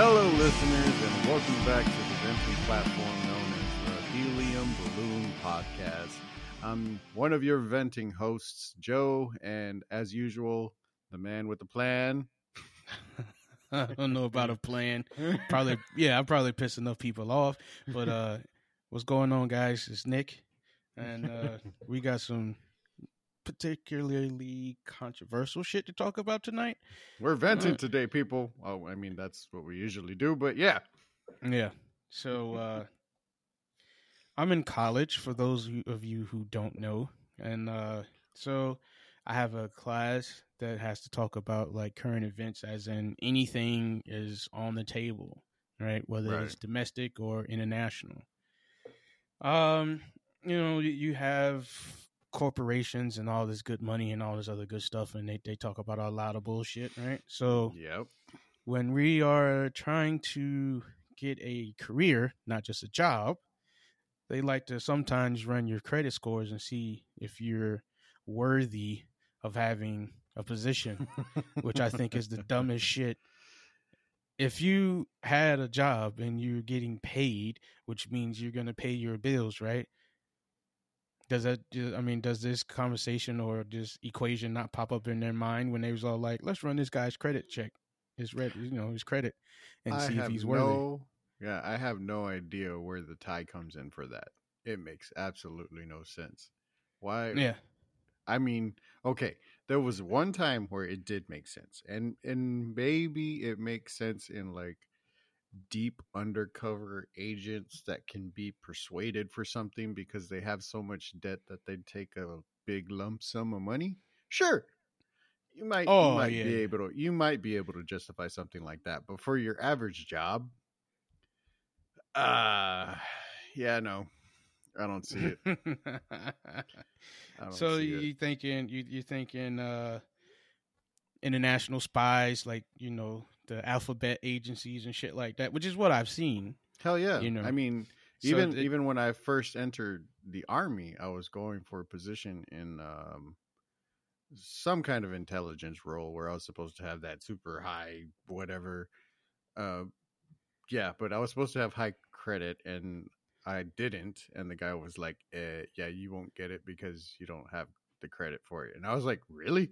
Hello, listeners, and welcome back to the venting platform known as the Helium Balloon Podcast. I'm one of your venting hosts, Joe, and as usual, the man with the plan. I don't know about a plan. Probably, yeah, I probably pissed enough people off. But uh, what's going on, guys? It's Nick, and uh, we got some particularly controversial shit to talk about tonight. We're venting Uh, today, people. Oh, I mean, that's what we usually do, but yeah. Yeah. So uh, I'm in college. For those of you- who don't know, and uh, so I have a class that has to talk about like current events, as in anything is on the table, right? Whether Right. it's domestic or international. Um, you know, you- you have corporations and all this good money and all this other good stuff, and they they talk about a lot of bullshit, right? So Yep. when we are trying to get a career, not just a job, they like to sometimes run your credit scores and see if you're worthy of having a position, which I think is the dumbest shit. If you had a job and you're getting paid, which means you're going to pay your bills, right? Does that, I mean, does this conversation or this equation not pop up in their mind when they was all like, let's run this guy's credit check? his red, you know, his credit, and I see if he's worthy. no, yeah, I have no idea where the tie comes in for that. It makes absolutely no sense. Why? Yeah, I mean, okay, there was one time where it did make sense, and and maybe it makes sense in like deep undercover agents that can be persuaded for something because they have so much debt that they'd take a big lump sum of money. Sure. You might, Oh, you might yeah. be able to you might be able to justify something like that, but for your average job, uh yeah, no. I don't see it. Don't so see you it. thinking you you thinking uh international spies like you know the alphabet agencies and shit like that, which is what I've seen. Hell yeah. you know. I mean, So even it- even when I first entered the army, I was going for a position in um, some kind of intelligence role where I was supposed to have that super high whatever. Uh, yeah, but I was supposed to have high credit, and I didn't. And the guy was like, eh, "Yeah, you won't get it because you don't have the credit for it." And I was like, "Really?"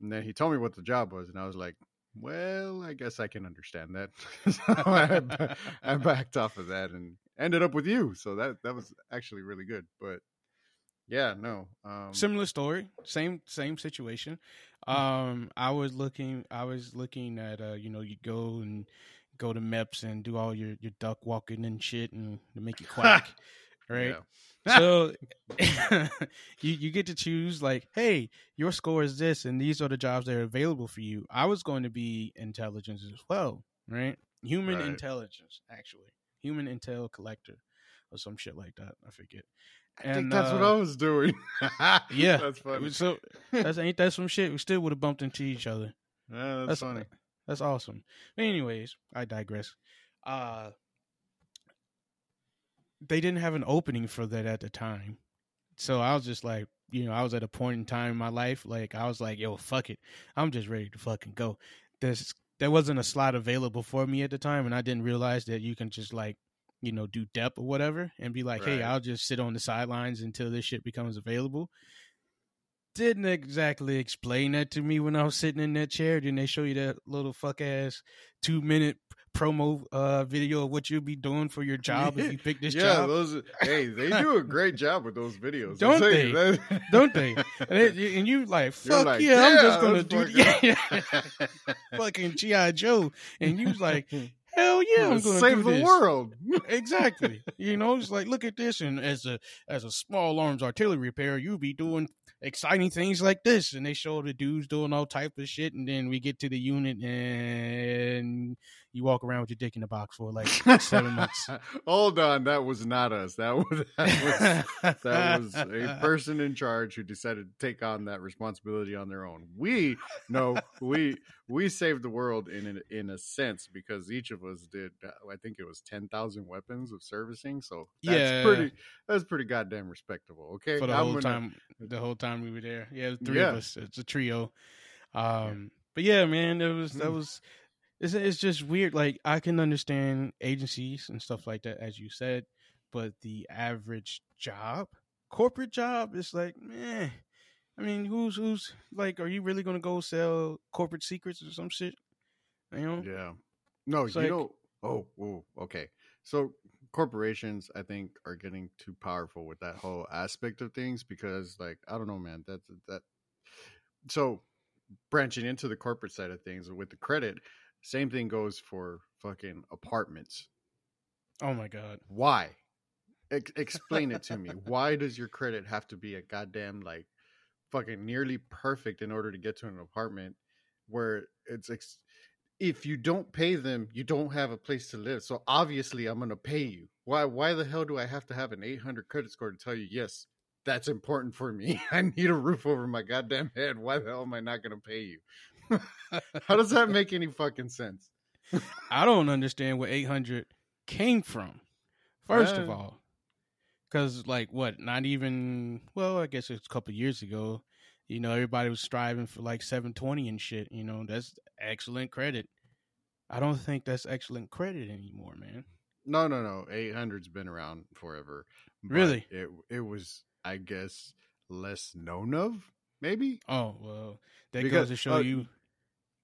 And then he told me what the job was, and I was like, "Well, I guess I can understand that." so I, I backed off of that and ended up with you. So that that was actually really good. But yeah, no. Um, Similar story, same same situation. Hmm. Um, I was looking, I was looking at, uh, you know, you go and go to MEPS and do all your your duck walking and shit, and to make you quack, right? yeah. So you you get to choose like, hey, your score is this, and these are the jobs that are available for you. I was going to be intelligence as well, right? Human Right. intelligence, actually, human intel collector, or some shit like that. I forget. I think And, that's what uh, I was doing. Yeah, that's funny. So that's ain't that some shit? We still would have bumped into each other. Yeah, that's, That's funny. That's awesome. But Anyways, I digress. Uh they didn't have an opening for that at the time. So I was just like, you know, I was at a point in time in my life, like I was like, yo, fuck it. I'm just ready to fucking go. There's there wasn't a slot available for me at the time and I didn't realize that you can just like, you know, do DEP or whatever and be like, hey, I'll just sit on the sidelines until this shit becomes available. Didn't exactly explain that to me when I was sitting in that chair. Didn't they show you that little fuck ass two minute promo uh video of what you'll be doing for your job if you pick this yeah, job. those. Hey, they do a great job with those videos. Don't they? that. Don't they? And, it, and you like, fuck like, yeah, I'm just gonna do fucking- yeah, fucking GI Joe, and you like, hell yeah, I'm gonna save the this. world. exactly. You know, it's like look at this, and as a as a small arms artillery repair, you'll be doing exciting things like this, and they show the dudes doing all type of shit, and then we get to the unit, and you walk around with your dick in the box for like seven months. Hold on, that was not us. That was that was that was a person in charge who decided to take on that responsibility on their own. We no, we we saved the world in a, in a sense because each of us did. I think it was ten thousand weapons of servicing. So that's Yeah. pretty. That's pretty goddamn respectable. Okay, for the I'm whole gonna- time the whole time we were there. Yeah, three Yeah. of us. It's a trio. Um but yeah, man, it was that Mm. was It's it's just weird. Like I can understand agencies and stuff like that, as you said, but the average job, corporate job, is like, man. I mean, who's who's like? Are you really gonna go sell corporate secrets or some shit? You know? Yeah. No, It's you like- don't. Oh, oh, okay. So corporations, I think, are getting too powerful with that whole aspect of things because, like, I don't know, man. That's that. So branching into the corporate side of things with the credit, same thing goes for fucking apartments. Oh my god. Why? Ex- explain it to me. Why does your credit have to be a goddamn like fucking nearly perfect in order to get to an apartment where it's ex- if you don't pay them, you don't have a place to live. So obviously, I'm gonna pay you. Why? Why the hell do I have to have an 800 credit score to tell you yes? That's important for me. I need a roof over my goddamn head. Why the hell am I not gonna pay you? How does that make any fucking sense? I don't understand where 800 came from. First of Uh. all, because like what? Not even. Well, I guess it's a couple years ago. You know, everybody was striving for like 720 and shit. You know, that's excellent credit. I don't think that's excellent credit anymore, man. No, no, no. 800's been around forever. Really? It it was, I guess, less known of. Maybe. Oh well, that Because, goes to show uh, you.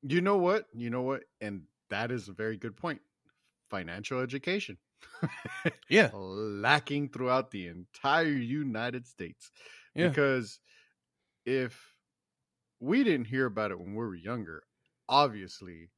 You know what? You know what? And that is a very good point. Financial education. Yeah, lacking throughout the entire United States. Yeah. Because if we didn't hear about it when we were younger, obviously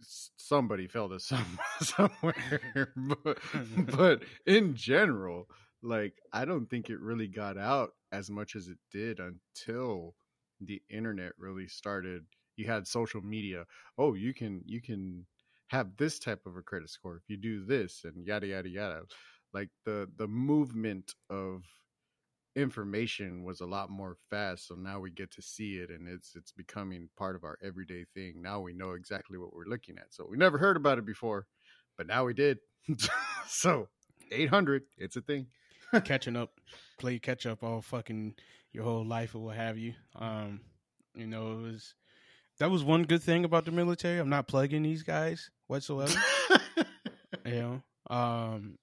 somebody felt it some, somewhere. but, mm-hmm. but in general, like I don't think it really got out as much as it did until the internet really started. You had social media. Oh, you can you can have this type of a credit score if you do this and yada yada yada like the the movement of information was a lot more fast so now we get to see it and it's it's becoming part of our everyday thing now we know exactly what we're looking at so we never heard about it before but now we did so 800 it's a thing catching up, play catch up all fucking your whole life or what have you. Um, you know, it was that was one good thing about the military. I'm not plugging these guys whatsoever. you know, um,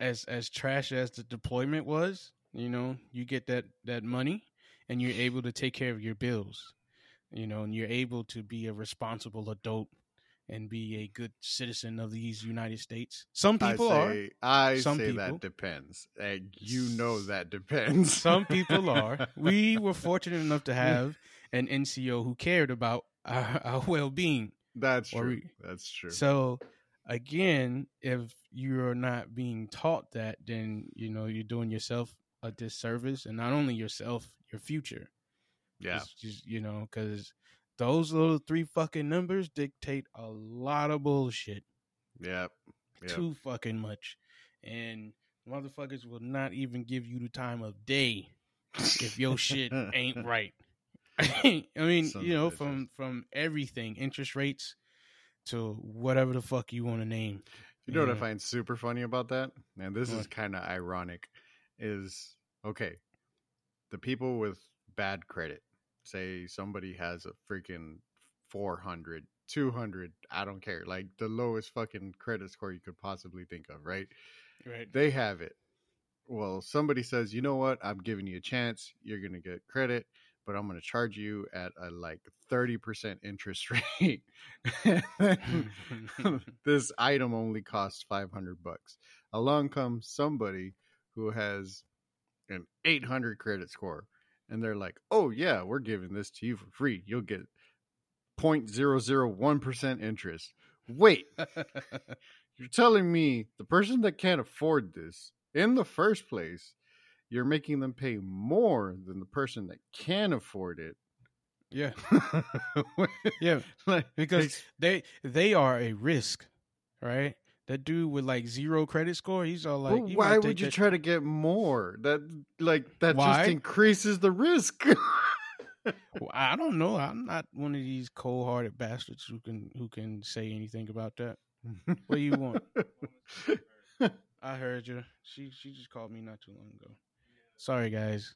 as as trash as the deployment was, you know, you get that that money and you're able to take care of your bills. You know, and you're able to be a responsible adult and be a good citizen of these United States. Some people I are. I Some say people. that depends. And you know that depends. Some people are. We were fortunate enough to have an NCO who cared about our, our well being. That's or true. we- That's true. So, again, if you're not being taught that, then you know you're doing yourself a disservice, and not only yourself, your future. yeah. Just you know because those little three fucking numbers dictate a lot of bullshit. Yep. Yep. Too fucking much, and motherfuckers will not even give you the time of day if your shit ain't right. I mean, Sons you know, bitches. from from everything, interest rates to whatever the fuck you want to name. You know what I find super funny about that? And this is kind of ironic. Is okay, the people with bad credit, say somebody has a freaking 400, 200, I don't care, like the lowest fucking credit score you could possibly think of, right? Right. They have it. Well, somebody says, you know what? I'm giving you a chance. You're going to get credit, but I'm going to charge you at a like 30% interest rate. this item only costs 500 bucks. Along comes somebody who has an 800 credit score and they're like, "Oh yeah, we're giving this to you for free. You'll get 0.001% interest." Wait, you're telling me the person that can't afford this in the first place, you're making them pay more than the person that can afford it. yeah, yeah, because they they are a risk, right? That dude with like zero credit score, he's all like, you why would you that- try to get more? That like that Why? just increases the risk. Well, I don't know. I'm not one of these cold-hearted bastards who can who can say anything about that. What do you want? I heard you. She she just called me not too long ago. Sorry, guys.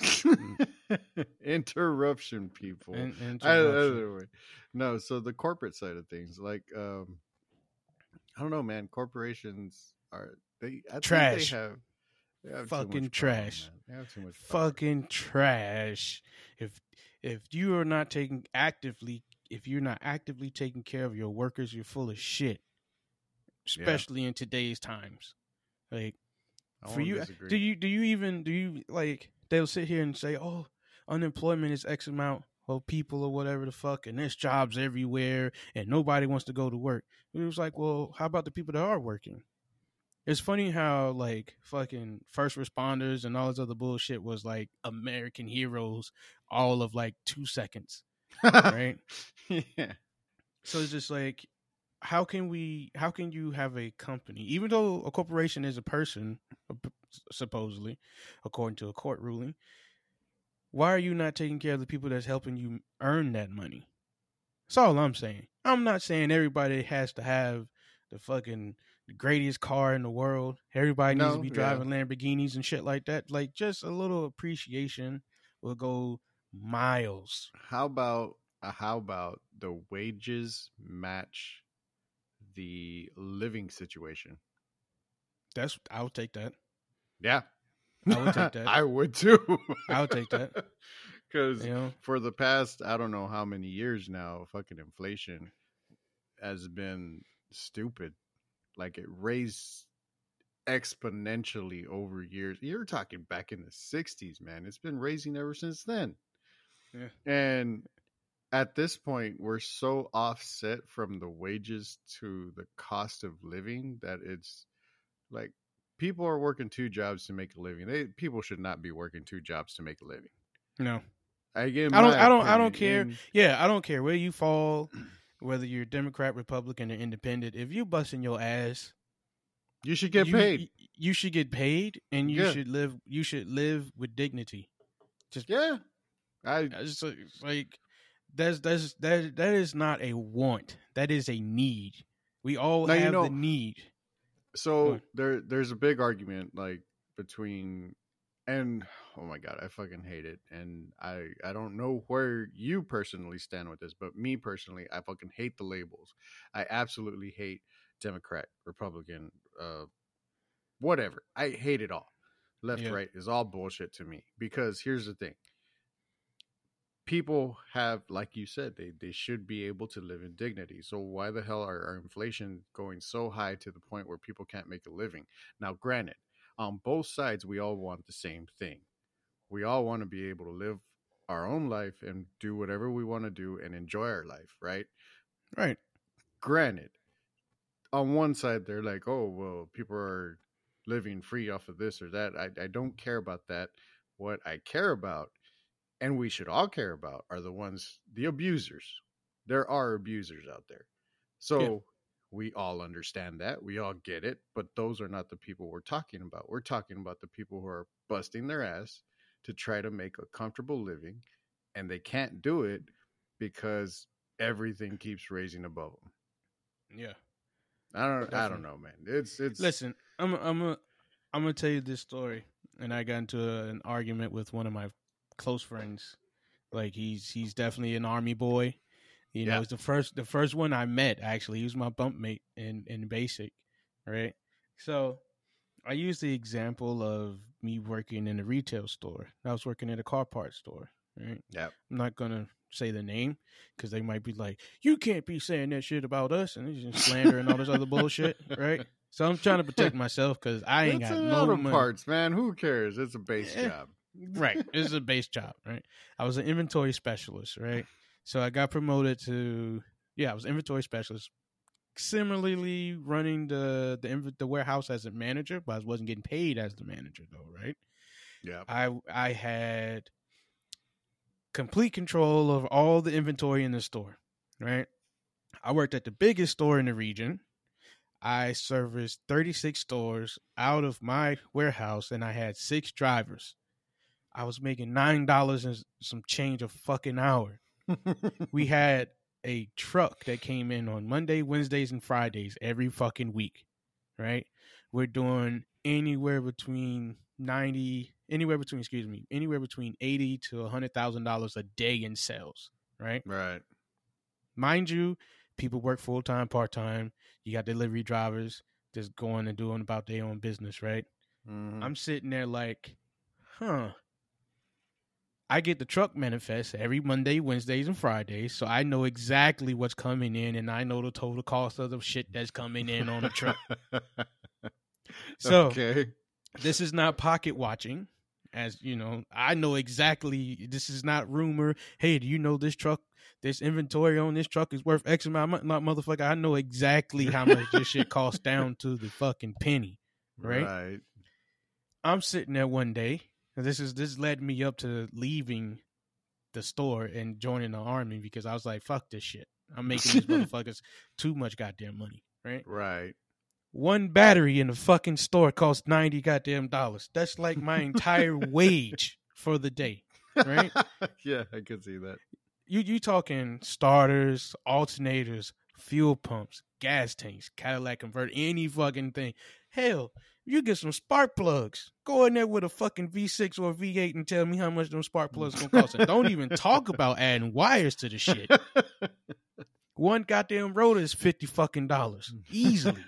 Interruption, people. In- I- interruption. way. No, so the corporate side of things, like um I don't know, man. Corporations are they I Trash. they have, they have Fucking trash. man. They have too much power. fucking trash. If if you are not taking actively if you're not actively taking care of your workers, you're full of shit. Yeah. Especially in today's times. Like I for you disagree. do you do you even do you like they'll sit here and say, Oh, unemployment is X amount of people or whatever the fuck and there's jobs everywhere and nobody wants to go to work. It was like, well, how about the people that are working? It's funny how like fucking first responders and all this other bullshit was like American heroes all of like two seconds, right? yeah. so it's just like how can we how can you have a company even though a corporation is a person supposedly according to a court ruling why are you not taking care of the people that's helping you earn that money that's all i'm saying i'm not saying everybody has to have the fucking greatest car in the world everybody needs to No, be yeah. driving lamborghinis and shit like that like just a little appreciation will go miles How about uh, how about the wages match the living situation? that's i'll take that Yeah. I would take that. I would too. I would take that. Because you know for the past, I don't know how many years now, fucking inflation has been stupid. Like it raised exponentially over years. You're talking back in the 60s, man. It's been raising ever since then. Yeah. And at this point, we're so offset from the wages to the cost of living that it's like people are working two jobs to make a living. They people should not be working two jobs to make a living. no Again, I don't- I don't- I don't opinion, care. Yeah, I don't care where you fall, whether you're Democrat, Republican, or Independent. If you busting your ass, You should get you, paid. You should get paid, and you Yeah. should live. You should live with dignity. Just Yeah, I It's just like- that's that's that that is not a want. That is a need. We all Now, you have know- the need. So there there's a big argument like between and oh my god i fucking hate it and i i don't know where you personally stand with this but me personally i fucking hate the labels. I absolutely hate democrat republican uh whatever. I hate it all. Left Yeah. right is all bullshit to me because here's the thing people have like you said they they should be able to live in dignity. So why the hell are our inflation going so high to the point where people can't make a living? Now granted on both sides we all want the same thing. We all want to be able to live our own life and do whatever we want to do and enjoy our life right? Right. granted on one side they're like oh well people are living free off of this or that. I, I don't care about that. What i care about and we should all care about are the ones the abusers there are abusers out there so Yeah. we all understand that we all get it but those are not the people we're talking about we're talking about the people who are busting their ass to try to make a comfortable living and they can't do it because everything keeps raising above them Yeah. I don't. I don't know, man. It's it's. Listen, I'm I'm a, I'm gonna tell you this story, and I got into a, an argument with one of my close friends. Like he's he's definitely an army boy. You know, Yeah. it's the first the first one I met. Actually, he was my bump mate in in basic, right? So I use the example of me working in a retail store. I was working at a car parts store, right? Yep. I'm not gonna say the name because they might be like, "You can't be saying that shit about us," and it's just slander and all this other bullshit, right? So I'm trying to protect myself because I ain't it's got no parts, man. Who cares? It's a base Eh. job. Right, this is a base job, right? I was an inventory specialist, right? So I got promoted to yeah, I was inventory specialist. Similarly, running the the the warehouse as a manager, but I wasn't getting paid as the manager though, right? Yeah. I I had complete control of all the inventory in the store, right? I worked at the biggest store in the region. I serviced 36 stores out of my warehouse and I had six drivers. I was making $9 and some change a fucking hour. We had a truck that came in on Monday, Wednesdays, and Fridays every fucking week, right? We're doing anywhere between 90 anywhere between excuse me, anywhere between eighty to a hundred thousand dollars a day in sales, right? Right. Mind you, people work full time, part time. You got delivery drivers just going and doing about their own business, right? Mhm. I'm sitting there like, huh. I get the truck manifest every Monday, Wednesdays, and Fridays, so I know exactly what's coming in, and I know the total cost of the shit that's coming in on the truck. So okay. this is not pocket watching, as you know. I know exactly. This is not rumor. Hey, do you know this truck? This inventory on this truck is worth X amount. Not motherfucker. I know exactly how much this shit costs down to the fucking penny. Right? Right. I'm sitting there one day. And This is this led me up to leaving the store and joining the army because I was like, "Fuck this shit. I'm making these motherfuckers too much goddamn money." Right? Right. One battery in the fucking store costs ninety goddamn dollars. That's like my entire wage for the day. Right? yeah, I could see that. You you talking starters, alternators, fuel pumps, gas tanks, Cadillac converter, any fucking thing. Hell, you get some spark plugs. Go in there with a fucking V6 or V8 and tell me how much them spark plugs gonna cost. And don't even talk about adding wires to the shit. One goddamn rotor is fifty fucking dollars easily,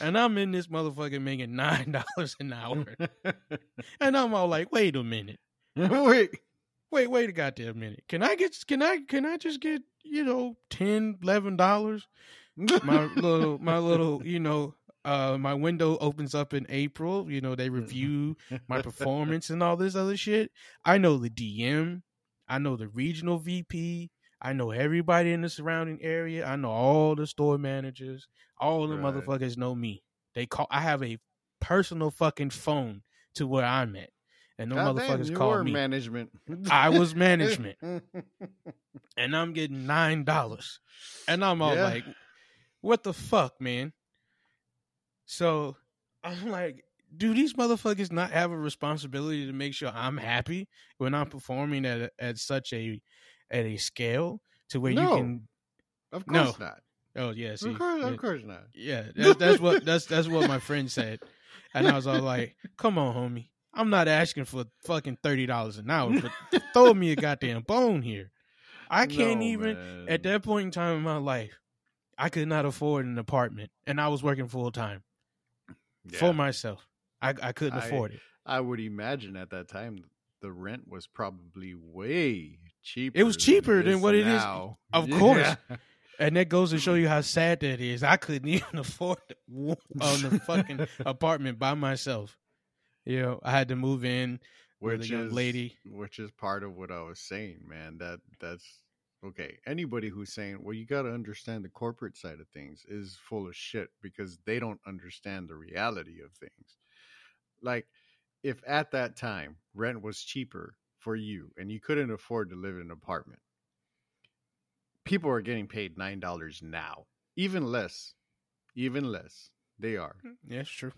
and I'm in this motherfucker making nine dollars an hour, and I'm all like, wait a minute. Wait. wait, wait a goddamn minute. Can I get can I can I just get, you know, ten, eleven dollars? My little my little, you know, uh my window opens up in April. You know, they review my performance and all this other shit. I know the DM, I know the regional VP, I know everybody in the surrounding area, I know all the store managers, all the Right. motherfuckers know me. They call I have a personal fucking phone to where I'm at. And no God damn, motherfuckers call me. management. I was management. and I'm getting nine dollars, and I'm all Yeah. like, "What the fuck, man?" So I'm like, "Do these motherfuckers not have a responsibility to make sure I'm happy when I'm performing at a, at such a at a scale to where No. you can?" of No. course not. Oh yeah, see, of course, yeah, of course not. yeah, that, that's what that's that's what my friend said, and I was all like, "Come on, homie." I'm not asking for fucking thirty dollars an hour, but throw me a goddamn bone here. I can't No, even man. at that point in time in my life, I could not afford an apartment, and I was working full time Yeah. for myself. I I couldn't I- afford it. I would imagine at that time the rent was probably way cheaper. It was cheaper than is what it is- now. of Yeah. course. And that goes to show you how sad that is. I couldn't even afford on um, the fucking apartment by myself. You know, I had to move in with a young is lady. which is part of what I was saying, man. That that's okay. Anybody who's saying, "Well, you got to understand the corporate side of things," is full of shit because they don't understand the reality of things. Like, if at that time rent was cheaper for you and you couldn't afford to live in an apartment, people are getting paid nine dollars now, even less, even less. They are. Mm, yeah, it's true.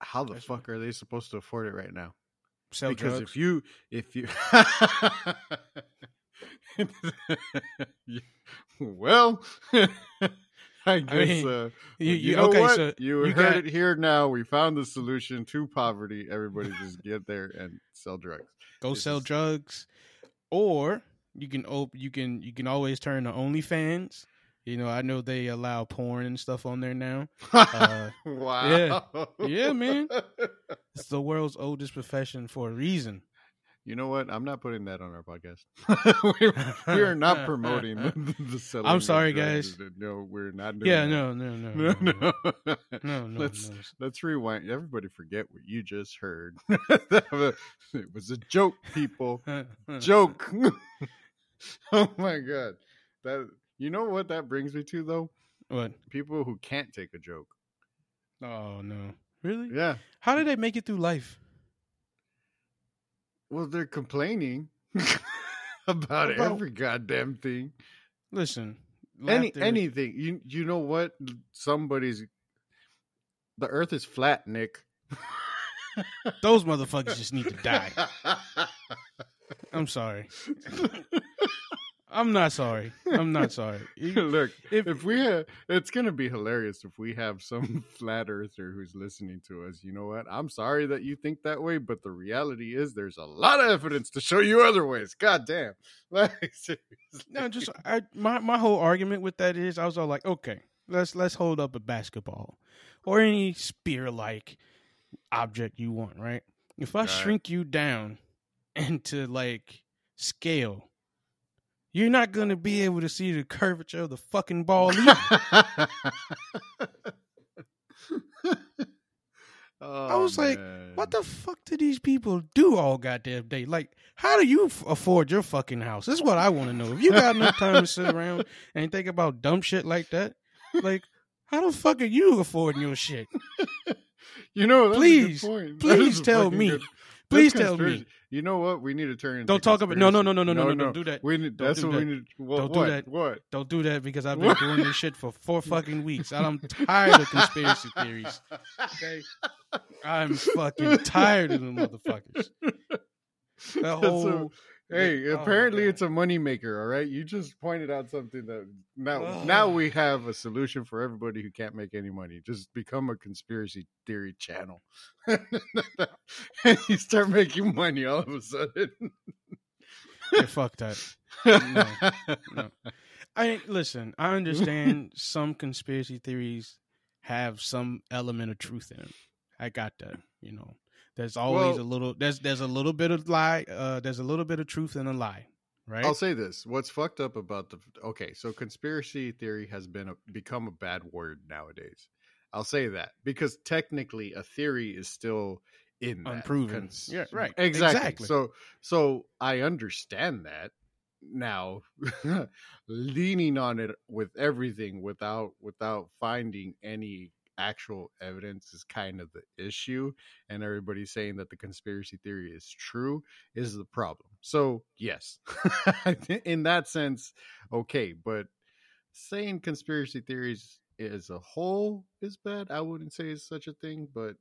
How the That's fuck are they supposed to afford it right now? Sell because drugs. if you if you well i guess mean, uh, you, you, you- know okay, what so you, you heard got- it here now we found the solution to poverty everybody just get there and sell drugs go sell drugs, or you can op- you can you can always turn to OnlyFans. You know, I know they allow porn and stuff on there now. Uh, wow Yeah, man. It's the world's oldest profession for a reason. You know what i'm not putting that on our podcast we, we are not promoting the, the selling I'm sorry, guys. no we're not doing Yeah, that. no, no, no, no, no, no, no. no, no. Let's- no. Let's rewind. Everybody forget what you just heard. it was a joke, people. Joke. oh my god. That you know what that brings me to though? What? People who can't take a joke. Oh no! Really? Yeah. How did they make it through life? Well, they're complaining about, About- every goddamn thing. Listen, Any laughter- anything. You you know what? Somebody's the earth is flat, Nick. those motherfuckers just need to die. I'm sorry. I'm not sorry. I'm not sorry. Look, If- if, we have, it's gonna be hilarious if we have some flat earther who's listening to us. You know what? I'm sorry that you think that way, but the reality is there's a lot of evidence to show you otherwise. God damn. Like, seriously. No, just I my my whole argument with that is I was all like, okay, let's let's hold up a basketball or any spear like object you want, right? If I Right. shrink you down into like scale, you're not gonna be able to see the curvature of the fucking ball either. Oh, I was like, what the fuck do these people do all goddamn day? Like, how do you f- afford your fucking house? This is what I want to know. If you got enough time to sit around and think about dumb shit like that, like, how the fuck are you affording your shit? You know, that's Please, a good point. Please tell me. good- Please tell me. You know what? We need to turn. Don't talk about. No, no, no, no, no, no, no. Don't do that. We need, that's do what that. we need. Well, don't what? do that. What? Don't do that because I've been what? doing this shit for four fucking weeks. I'm tired of conspiracy theories. Okay, I'm fucking tired of the motherfuckers. That whole Hey, Oh, apparently it's a moneymaker. All right, you just pointed out something that now now we have a solution for everybody who can't make any money. Just become a conspiracy theory channel. And you start making money all of a sudden. yeah, fuck that. No, no. I listen. I understand some conspiracy theories have some element of truth in them. I got that. You know, there's always Well- a little. There's there's a little bit of lie. Uh, there's a little bit of truth in a lie, right? I'll say this: What's fucked up about the okay? So conspiracy theory has been a, become a bad word nowadays. I'll say that because technically a theory is still in Unproven. Yeah, right. Exactly. Exactly. So so I understand that now leaning on it with everything without without finding any actual evidence is kind of the issue and everybody saying that the conspiracy theory is true is the problem so yes in that sense okay but saying conspiracy theories as a whole is bad i wouldn't say it's such a thing but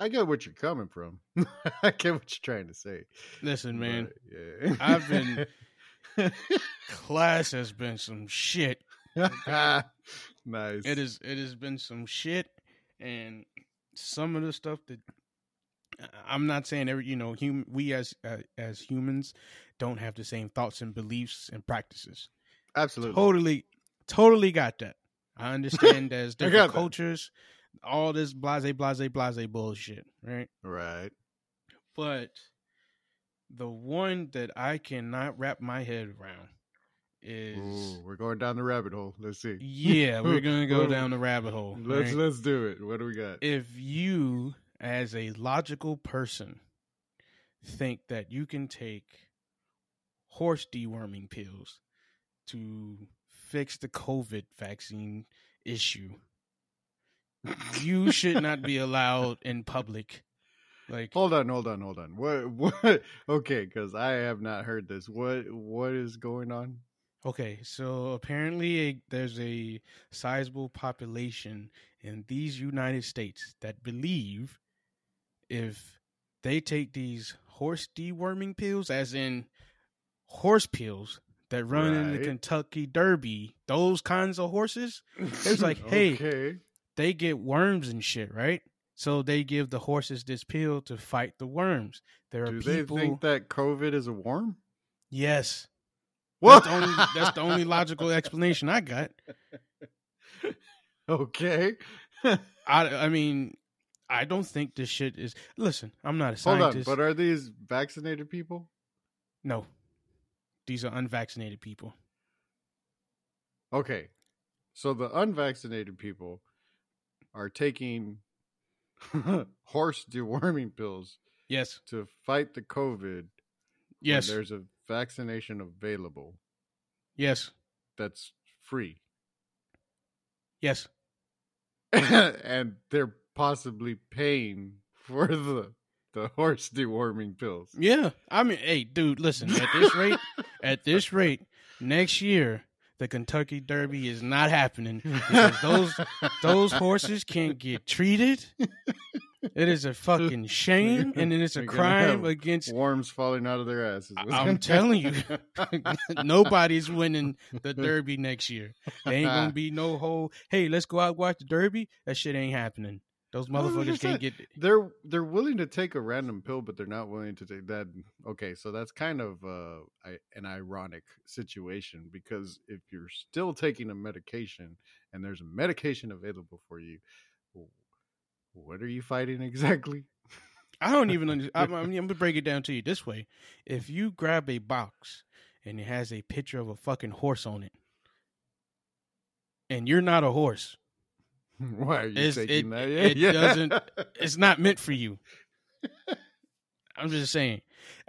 i get what you're coming from i get what you're trying to say Listen, man, but, yeah. I've been- class has been some shit. nice It is. It has been some shit, and some of the stuff that I'm not saying every. You know, hum, we as uh, as humans don't have the same thoughts and beliefs and practices. absolutely Totally, totally got that. I understand there's different that. cultures, all this blase, blase, blase bullshit, right? right But the one that I cannot wrap my head around is Ooh, we're going down the rabbit hole. Let's see. Yeah, we're gonna go down the rabbit hole. let's right? let's do it. What do we got? If you as a logical person think that you can take horse deworming pills to fix the covid vaccine issue you should not be allowed in public. Like hold on hold on hold on. What what? Okay because i have not heard this. What what is going on Okay, so apparently a, there's a sizable population in these United States that believe if they take these horse deworming pills, as in horse pills that run in the Kentucky Derby, those kinds of horses, It's like, hey, okay they get worms and shit, right? So they give the horses this pill to fight the worms. There are do people. they think that covid is a worm yes, what that's the only that's the only logical explanation I got. okay I, I mean, I don't think this shit is. Listen, I'm not a hold on scientist. but are these vaccinated people no, these are unvaccinated people. Okay. So the unvaccinated people are taking horse deworming pills Yes, to fight the COVID. yes, there's a vaccination available yes, that's free. yes. and they're possibly paying for the the horse deworming pills. Yeah, I mean, hey, dude, listen. At this rate, at this rate, next year the Kentucky Derby is not happening because those those horses can't get treated. It is a fucking shame, and then it's a crime against. Worms falling out of their asses. I'm telling you. Nobody's winning the Derby next year. There ain't gonna be no whole. Hey, let's go out and watch the Derby. That shit ain't happening. Those motherfuckers can't get. they're they're willing to take a random pill, but they're not willing to take that. Okay, so that's kind of uh, I, an ironic situation because if you're still taking a medication and there's a medication available for you, what are you fighting exactly? I don't even understand. I'm, I'm, I'm gonna break it down to you this way: if you grab a box and it has a picture of a fucking horse on it, and you're not a horse, Why are you It's- taking it- that? it doesn't- it's not meant for you. I'm just saying.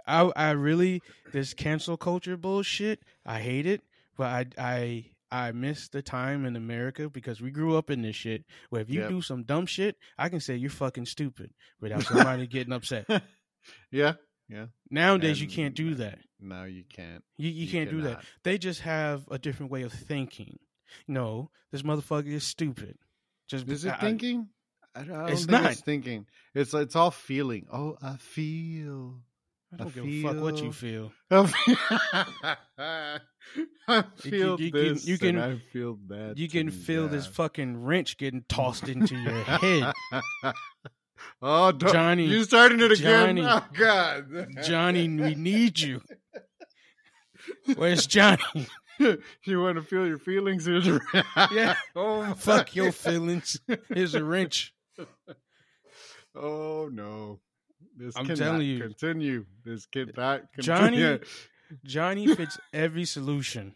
I I really this cancel culture bullshit. I hate it, but I I I miss the time in America because we grew up in this shit. Where if you Yep. do some dumb shit, I can say you're fucking stupid without somebody getting upset. yeah. Yeah. Nowadays, you can't do that. No, you can't. You you, can't do that. They just have a different way of thinking. No, this motherfucker is stupid. Just Is it I- thinking? I don't, I don't It's think not. it's thinking. It's it's all feeling. Oh, I feel. I don't I give a fuck what you feel- feel. I You feel can- you can- this. you can- and I feel that. You can feel this fucking wrench getting tossed into your head. oh, Johnny, you starting it again? Johnny, oh God, Johnny, we need you. Where's Johnny? you want to feel your feelings? Here's a- Yeah. Oh, Fuck your feelings. Here's a wrench. Oh no. This I'm telling you. Continue. This cannot Johnny- continue. Johnny fits every solution.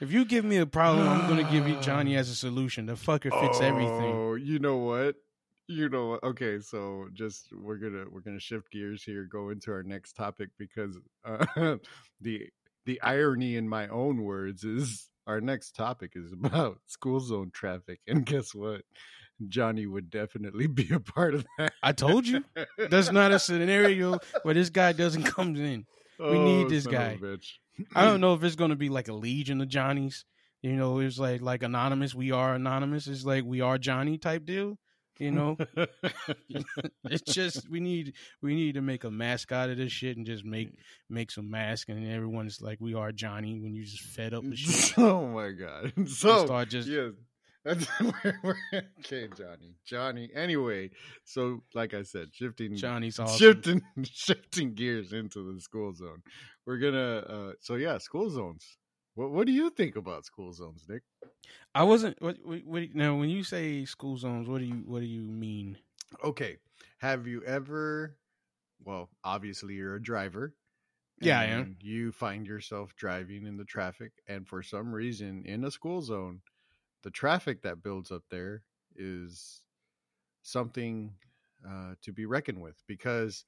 If you give me a problem, I'm gonna give you Johnny as a solution. The fucker fits everything. Oh, you know what? You know what? Okay, so just we're gonna we're gonna shift gears here, go into our next topic because uh, the the irony in my own words is our next topic is about school zone traffic, and guess what? Johnny would definitely be a part of that. I told you. That's not a scenario where this guy doesn't come in. We need oh, this son of a guy. bitch. I don't know if it's gonna be like a legion of Johnnies. You know, it's like like anonymous. We are anonymous. It's like we are Johnny type deal. You know, it's just we need we need to make a mascot of this shit and just make make some masks and everyone's like we are Johnny when you just fed up with shit. oh my god! So start just yes, that's where we're okay, Johnny. Johnny. Anyway, so like I said, shifting Johnny's awesome. shifting shifting gears into the school zone. We're gonna uh so yeah, school zones. What what do you think about school zones, Nick? I wasn't. What, what, what? Now, when you say school zones, what do you what do you mean? Okay. Have you ever well, obviously you're a driver. Yeah, I am. and You find yourself driving in the traffic and for some reason in a school zone, the traffic that builds up there is something uh, to be reckoned with because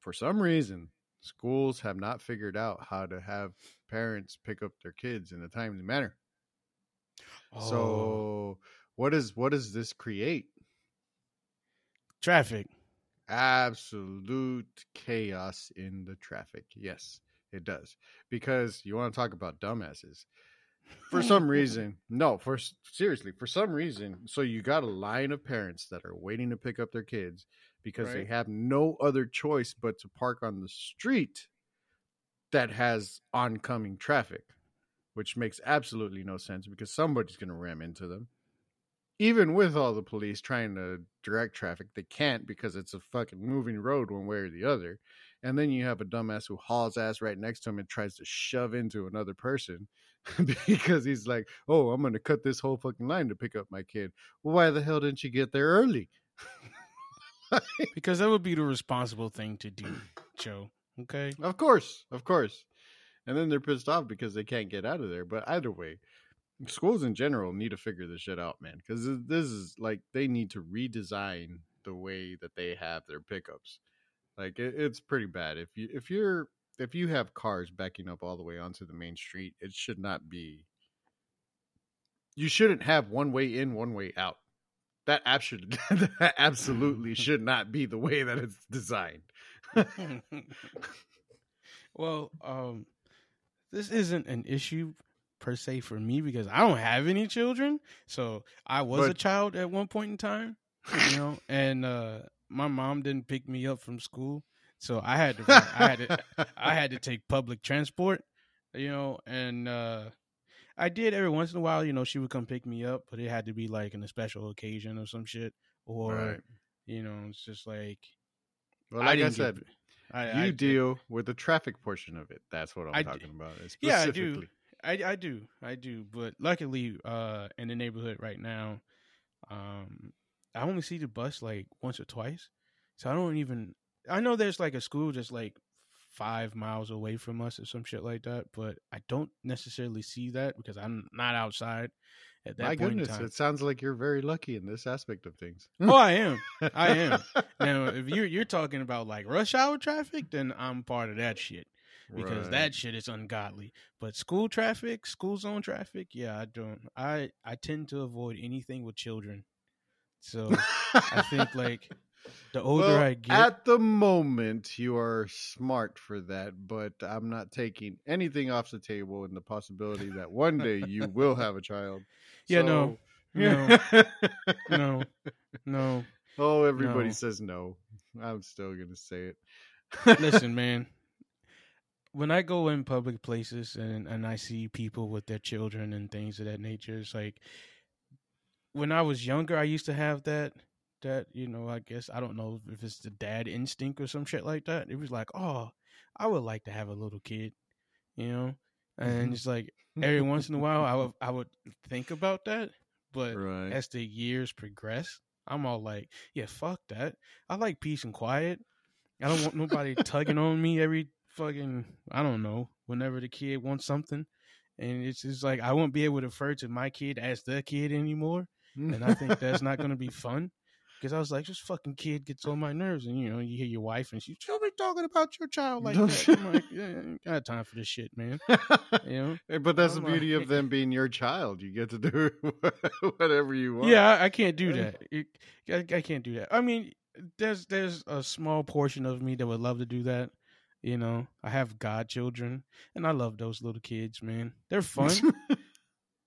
for some reason schools have not figured out how to have parents pick up their kids in a timely manner. Oh, So what is what does this create? traffic. absolute chaos in the traffic. Yes, it does. Because you want to talk about dumbasses. For some reason, no, for seriously, for some reason, so you got a line of parents that are waiting to pick up their kids because they have no other choice but to park on the street that has oncoming traffic, which makes absolutely no sense because somebody's going to ram into them even with all the police trying to direct traffic, they can't because it's a fucking moving road one way or the other. And then you have a dumbass who hauls ass right next to him and tries to shove into another person because he's like, "Oh, I'm going to cut this whole fucking line to pick up my kid." Well, why the hell didn't you get there early? Because that would be the responsible thing to do, Joe. Okay. Of course, of course. And then they're pissed off because they can't get out of there. But either way, schools in general need to figure this shit out, man. Because this is like they need to redesign the way that they have their pickups. Like it, it's pretty bad. If you if you're if you have cars backing up all the way onto the main street, it should not be. You shouldn't have one way in, one way out. That app should that absolutely should not be the way that it's designed. well, um, this isn't an issue per se for me because I don't have any children. So I was a child at one point in time. you know, and uh, my mom didn't pick me up from school, so I had to I had to I had to take public transport, you know, and uh, I did every once in a while. You know, she would come pick me up, but it had to be like in a special occasion or some shit, or Right. you know, it's just like Well, like I, didn't said, get- I, you I, deal with the traffic portion of it. That's what I'm I talking about. Yeah, I do. I, I do, I do, but luckily, uh, in the neighborhood right now, um, I only see the bus like once or twice, so I don't even. I know there's like a school just like five miles away from us or some shit like that, but I don't necessarily see that because I'm not outside at that My point goodness, in time. it sounds like you're very lucky in this aspect of things. oh, I am. I am. Now, if you're you're talking about like rush hour traffic, then I'm part of that shit because Right. that shit is ungodly. But school traffic, school zone traffic, yeah, I don't. I I tend to avoid anything with children. So I think like the older Well, I get, At the moment, you are smart for that, but I'm not taking anything off the table in the possibility that one day you will have a child. Yeah, no. No. no, no. oh, everybody No. says no. I'm still gonna say it. Listen, man. When I go in public places and and I see people with their children and things of that nature, it's like when I was younger, I used to have that that you know, I guess I don't know if it's the dad instinct or some shit like that. It was like, oh, I would like to have a little kid, you know, and Mhm. it's like every once in a while I would I would think about that, but right. as the years progress, I'm all like, yeah, fuck that. I like peace and quiet. I don't want nobody tugging on me every fucking I don't know, whenever the kid wants something. And it's just like I won't be able to refer to my kid as the kid anymore. And I think that's not gonna be fun. Because I was like, this fucking kid gets on my nerves, and you know, you hear your wife, and she's still be talking about your child like that. I'm like, yeah, I ain't got time for this shit, man. You know, but that's the I'm like- beauty of them being your child. You get to do whatever you want. Yeah, I, I can't do that. It, I, I can't do that. I mean, there's there's a small portion of me that would love to do that. You know, I have godchildren, and I love those little kids, man. They're fun.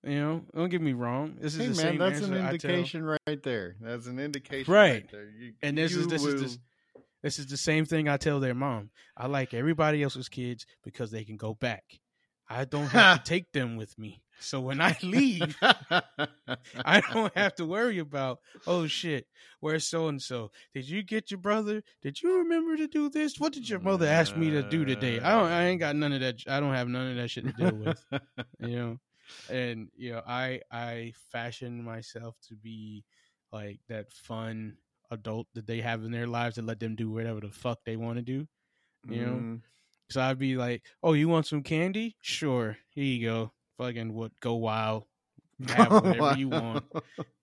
you know, don't get me wrong. This is hey the man, same that's an indication right there. That's an indication Right. right, there. You, And this is- this is this- This is the same thing I tell their mom. I like everybody else's kids because they can go back. I don't have to take them with me. So when I leave, I don't have to worry about, oh shit, where's so and so? Did you get your brother? Did you remember to do this? What did your mother ask me to do today? I don't I ain't got none of that I don't have none of that shit to deal with. you know. And you know, I I fashion myself to be like that fun adult that they have in their lives and let them do whatever the fuck they want to do. You know? Mm, So I'd be like, "Oh, you want some candy? Sure, here you go. Fucking what? Go wild. Have whatever you want.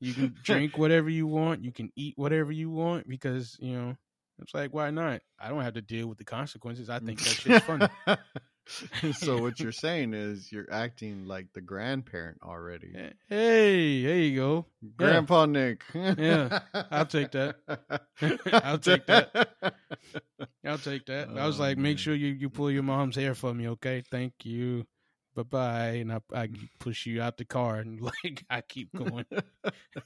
You can drink whatever you want. You can eat whatever you want because you know it's like why not? I don't have to deal with the consequences. I think that shit's funny. so what you're saying is you're acting like the grandparent already. Eh, hey, there you go. Grandpa Nick. Yeah, I'll take that. I'll take that. I'll take that. I was Oh, like, make sure you, you pull your mom's hair for me, okay? Thank you. Bye bye. And I, I push you out the car and like I keep going.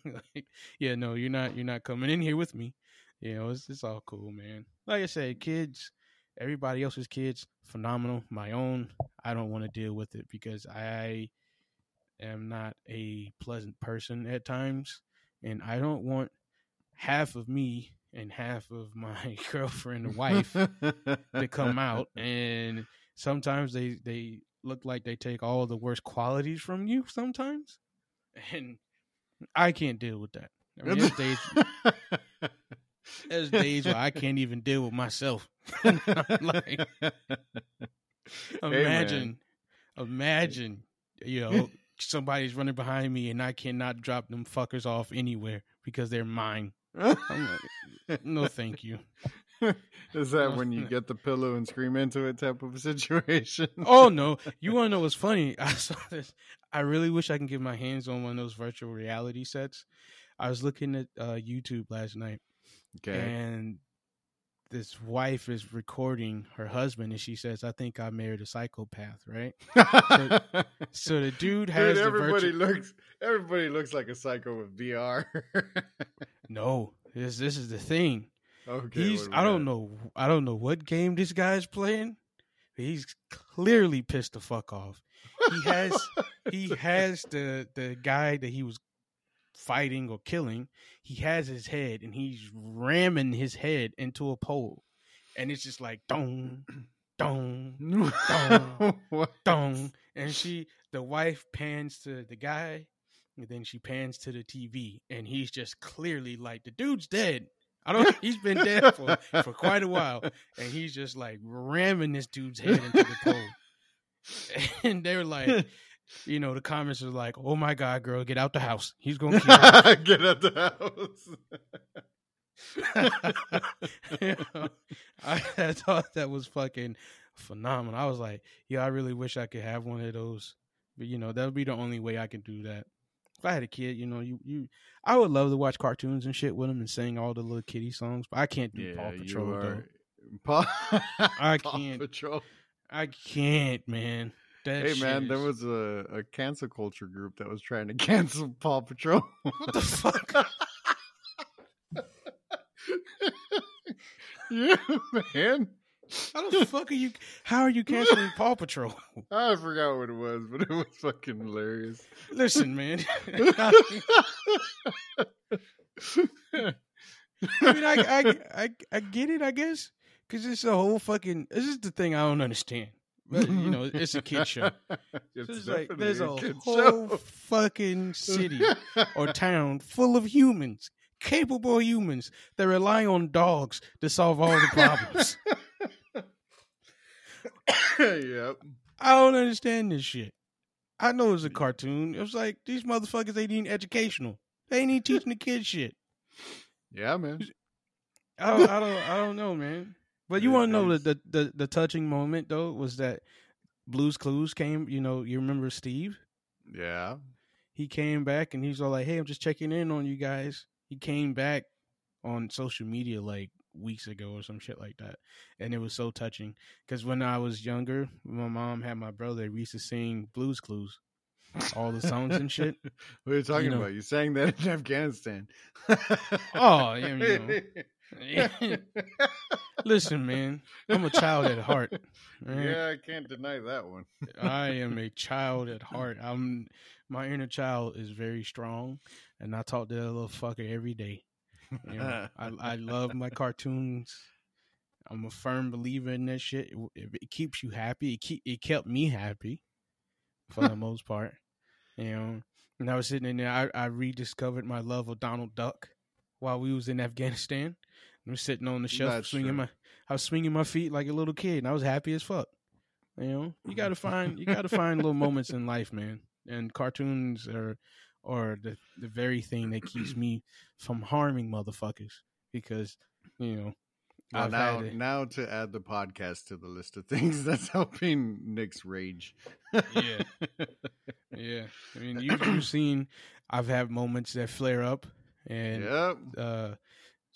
like, yeah, no, you're not you're not coming in here with me. You know, it's it's all cool, man. Like I said, kids, everybody else's kids, phenomenal. My own, I don't want to deal with it because I am not a pleasant person at times, and I don't want half of me and half of my girlfriend or wife to come out. And sometimes they they look like they take all the worst qualities from you sometimes. And i can't deal with that. I mean, there's days there's days where i can't even deal with myself. Like imagine imagine you know somebody's running behind me and i cannot drop them fuckers off anywhere because they're mine. I'm like, no thank you. Is that when you get the pillow and scream into it type of a situation? oh no. You want to know what's funny? I saw this. I really wish i can get my hands on one of those virtual reality sets. I was looking at uh, youtube last night Okay. and this wife is recording her husband and she says i think i married a psychopath right so the dude has Dude, the everybody virtual looks everybody looks like a psycho with VR. no this this is the thing. Okay, he's what do we I don't got? know I don't know what game this guy's playing. But he's clearly pissed the fuck off. He has he has the the guy that he was fighting or killing. He has his head and he's ramming his head into a pole, and it's just like dong, dong, What? dong, and she the wife pans to the guy, and then she pans to the TV, and he's just clearly like the dude's dead. I don't. He's been dead for for quite a while, and he's just like ramming this dude's head into the pole. And they're like, you know, the comments are like, "Oh my god, girl, get out the house. He's gonna kill you." Get out the house. You know, I, I thought that was fucking phenomenal. I was like, yeah, I really wish I could have one of those. But you know, that would be the only way I can do that. If I had a kid, you know, you you, I would love to watch cartoons and shit with him and sing all the little kitty songs. But I can't do Paw Patrol though. Paw, I can't. Patrol. I can't, man. That Hey man, there was a, a cancel culture group that was trying to cancel Paw Patrol. what the fuck? yeah, man. How the fuck are you? How are you canceling Paw Patrol? I forgot what it was, but it was fucking hilarious. Listen, man. I mean, I, I, I, I get it, I guess, because it's a whole fucking. This is the thing I don't understand. But you know, it's a kid show. It's So it's like definitely there's a, kid whole show. fucking city or town full of humans, capable humans that rely on dogs to solve all the problems. yep. I don't understand this shit. I know it's a cartoon. It was like these motherfuckers ain't even educational. They ain't even teaching the kids shit. Yeah, man. I don't, I don't, I don't know, man. But you want to know the, the the the touching moment though was that Blue's Clues came. You know, you remember Steve? Yeah. He came back and he's all like, "Hey, I'm just checking in on you guys." He came back on social media like weeks ago or some shit like that, and it was so touching because when I was younger, my mom had my brother. We used to sing Blue's Clues, all the songs and shit. What are you talking know. about? You sang that in Afghanistan. Oh, yeah, you Listen, man, I'm a child at heart. right? yeah, I can't deny that one. I am a child at heart. I'm my inner child is very strong, and I talk to that little fucker every day. You know, I, I love my cartoons. I'm a firm believer in that shit. It, it, it keeps you happy. It keep it kept me happy for the most part. You know, and I was sitting in there. I, I rediscovered my love of Donald Duck while we was in Afghanistan. I was sitting on the shelf swinging true. my I was swinging my feet like a little kid, and I was happy as fuck. You know, you gotta find you gotta find little moments in life, man. And cartoons are are the the very thing that keeps me from harming motherfuckers because you know I've now, now to add the podcast to the list of things that's helping Nick's rage. Yeah. yeah. I mean, you, you've seen I've had moments that flare up, and yep. uh,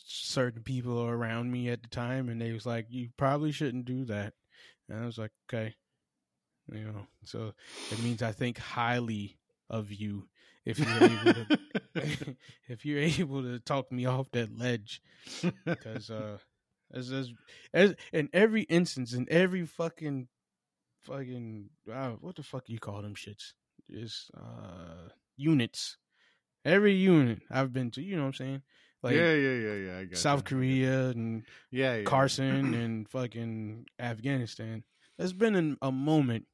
certain people around me at the time, and they was like, "You probably shouldn't do that," and I was like, "Okay." You know, so it means I think highly of you if you're able to if you're able to talk me off that ledge. Because uh as, as as in every instance in every fucking fucking uh, what the fuck you call them shits? Is uh units. Every unit i've been to you know what i'm saying like yeah, yeah, yeah, yeah. I got south korea and Yeah, yeah. carson and fucking afghanistan there's been an, a moment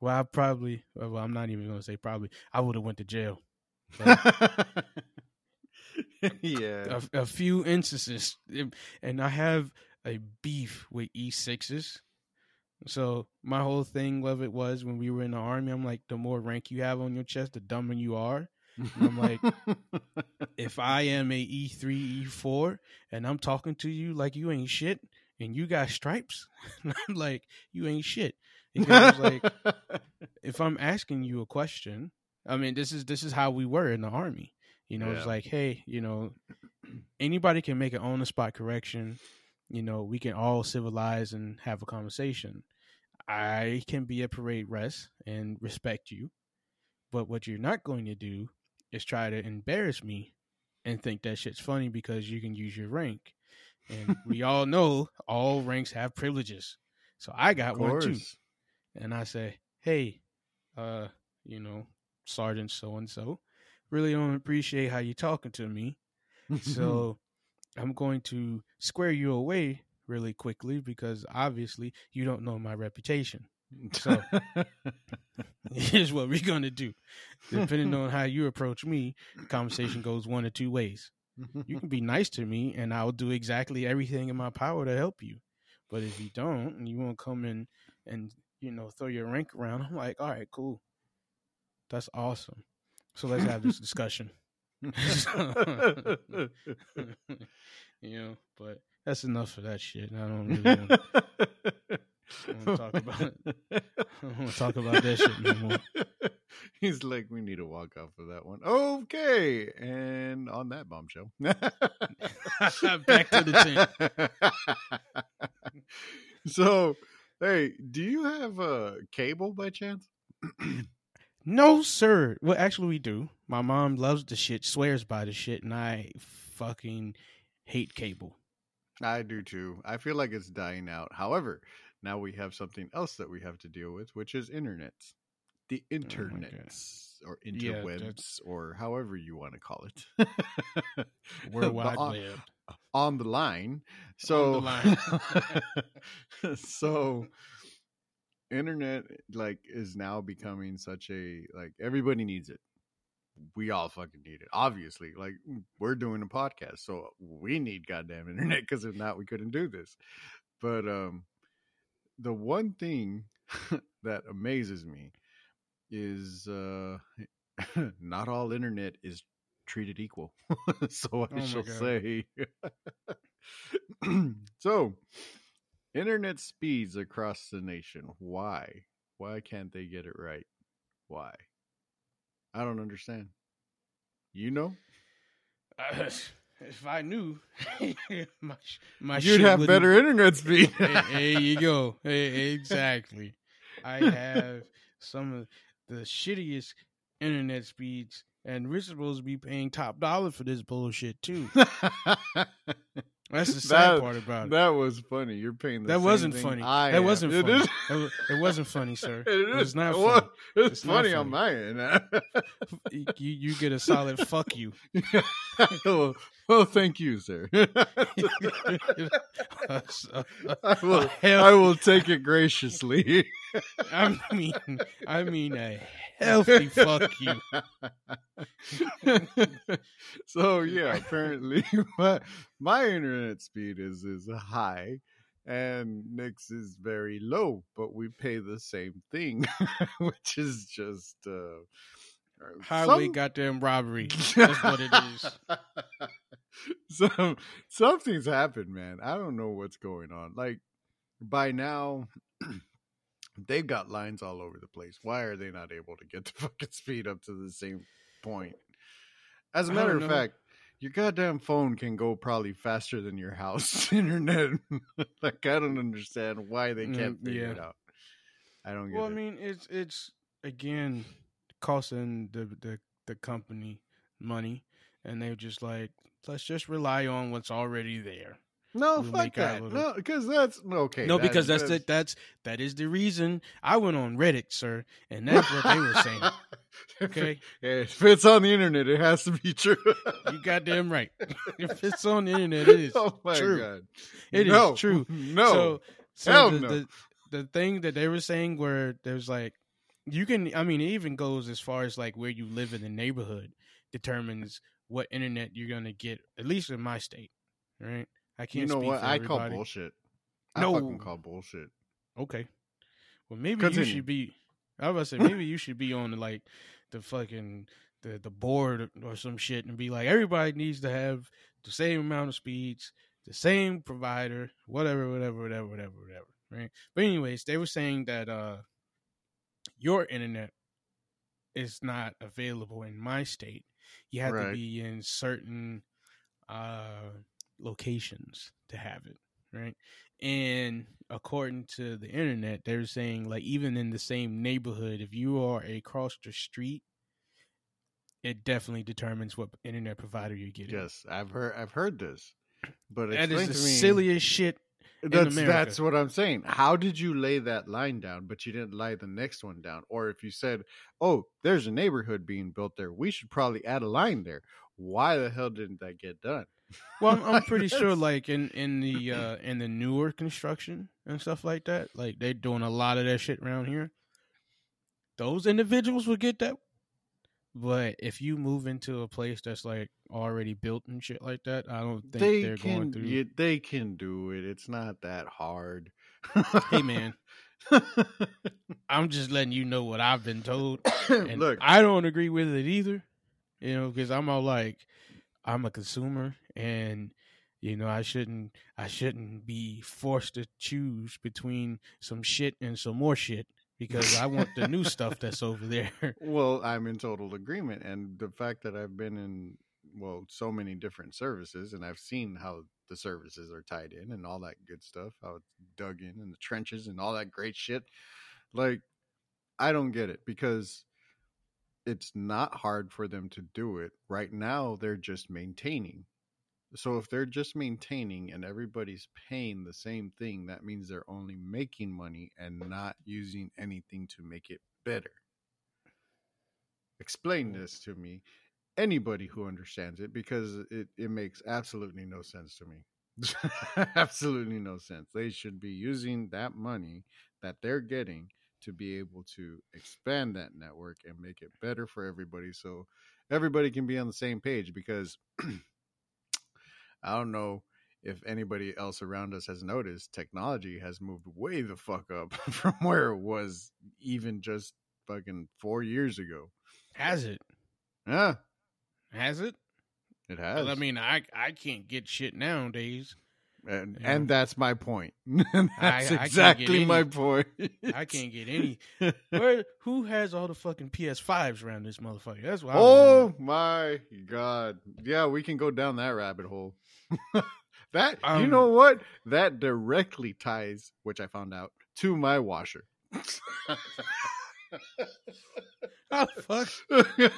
where i probably uh, well i'm not even gonna say probably i would have went to jail yeah. a, a few instances, and I have a beef with E6s. So my whole thing of it was when we were in the army, I'm like, the more rank you have on your chest, the dumber you are. I'm like- If I am a E3, E4, and I'm talking to you like you ain't shit, and you got stripes, I'm like, you ain't shit. Because like, if I'm asking you a question, I mean, this is this is how we were in the army. You know, it's like, hey, you know, anybody can make an on the spot correction. You know, we can all civilize and have a conversation. I can be a parade rest and respect you, but what you're not going to do is try to embarrass me and think that shit's funny because you can use your rank. And we all know all ranks have privileges. So I got one too. And I say, Hey, uh, you know, Sergeant so and so, really don't appreciate how you're talking to me. So I'm going to square you away really quickly because obviously you don't know my reputation. So here's what we're gonna do. Depending on how you approach me, the conversation goes one or two ways. You can be nice to me and I'll do exactly everything in my power to help you. But if you don't and you won't come in and, you know, throw your rank around, I'm like, all right, cool. That's awesome. So let's have this discussion. you know, but that's enough of that shit. I don't really want to talk about it. I don't want to talk about that shit no more. He's like, we need to walk off of that one. Okay, and on that bombshell, Back to the tent. so, hey, do you have a cable by chance? No, sir. Well, actually, we do. My mom loves the shit, swears by the shit, and I fucking hate cable. I do too. I feel like it's dying out. However, now we have something else that we have to deal with, which is internet. The Oh or interwebs that's- or however you want to call it. The Wide on- on the line. So, line. so internet like is now becoming such a like everybody needs it. We all fucking need it. Obviously, like we're doing a podcast, so we need goddamn internet because if not, we couldn't do this. But um, the one thing that amazes me is uh, not all internet is treated equal. so I Oh shall God. say. so, internet speeds across the nation. Why? Why can't they get it right? Why? I don't understand. You know, if I knew, my sh- my you'd have wouldn't- better internet speed. Hey, there you go. Hey, exactly. I have some of the shittiest internet speeds, and we're supposed to be paying top dollar for this bullshit too. That's the sad That- part about it. that was funny. You're paying the That wasn't funny. I That am. wasn't It funny. is- It wasn't funny, sir. It It was not It was- funny. It's, It's not funny on my end. You you get a solid fuck you. Well, well, thank you, sir. I will. I will take it graciously. I mean, I mean a healthy fuck you. so yeah, apparently my my internet speed is is high, and Nick's is very low, but we pay the same thing, which is just uh, Highway some- goddamn robbery. That's what it is. so something's happened, man. I don't know what's going on. Like by now, they've got lines all over the place. Why are they not able to get the fucking speed up to the same point? As a matter of know. fact, your goddamn phone can go probably faster than your house internet. like I don't understand why they can't Mm, figure it yeah. out. I don't get Well, I mean, it's it's again costing the the the company money, and they're just like, let's just rely on what's already there. no, we'll fuck that. little- No, because that's okay. no, that- because that's the, that's that is the reason I went on Reddit, sir, and that's what they were saying. Okay, if it's on the internet, it has to be true. you goddamn right. if it's on the internet, it is oh my true. god, It is no, true. No, So, so Hell the, no. the the thing that they were saying where there's like you can I mean it even goes as far as like where you live in the neighborhood determines what internet you're gonna get, at least in my state. Right? I can't you know what? I call bullshit. I No. fucking call bullshit. Okay. Well maybe Continue. you should be I was to say maybe you should be on like the fucking the the board or some shit and be like everybody needs to have the same amount of speeds, the same provider, whatever, whatever, whatever, whatever, whatever. Right. But anyways, they were saying that uh your internet is not available in my state. You have to be in certain uh locations to have it. Right. And according to the internet, they're saying like even in the same neighborhood, if you are across the street, it definitely determines what internet provider you get. Yes, I've heard I've heard this, but that is the me. silliest shit. That's that's what I'm saying. How did you lay that line down, but you didn't lay the next one down? Or if you said, "Oh, there's a neighborhood being built there, we should probably add a line there." Why the hell didn't that get done? Well, I'm, I'm pretty sure, like in in the uh in the newer construction and stuff like that, like they're doing a lot of that shit around here. Those individuals would get that, but if you move into a place that's like already built and shit like that, I don't think they they're can going through. yeah, they can do it. It's not that hard. Hey man, I'm just letting you know what I've been told. And look, I don't agree with it either. You know, because I'm all like, I'm a consumer, and you know, I shouldn't, I shouldn't be forced to choose between some shit and some more shit because I want the new stuff that's over there. Well, I'm in total agreement, and the fact that I've been in well so many different services, and I've seen how the services are tied in and all that good stuff, how it's dug in and the trenches and all that great shit. Like, I don't get it because it's not hard for them to do it. Right now, they're just maintaining. So if they're just maintaining and everybody's paying the same thing, that means they're only making money and not using anything to make it better. Explain mm. this to me, anybody who understands it, because it, it makes absolutely no sense to me. absolutely no sense. They should be using that money that they're getting to be able to expand that network and make it better for everybody so everybody can be on the same page because I don't know if anybody else around us has noticed technology has moved way the fuck up from where it was even just fucking 4 years ago. Has it? Yeah, Has it? It has. I mean, I I can't get shit nowadays. And, yeah. and that's my point. that's I get exactly my point. I can't get any. Where who has all the fucking PS5s around this motherfucker? That's. I Oh my god. Yeah, we can go down that rabbit hole. that you Um, know what? That directly ties, which I found out, to my washer. How the fuck?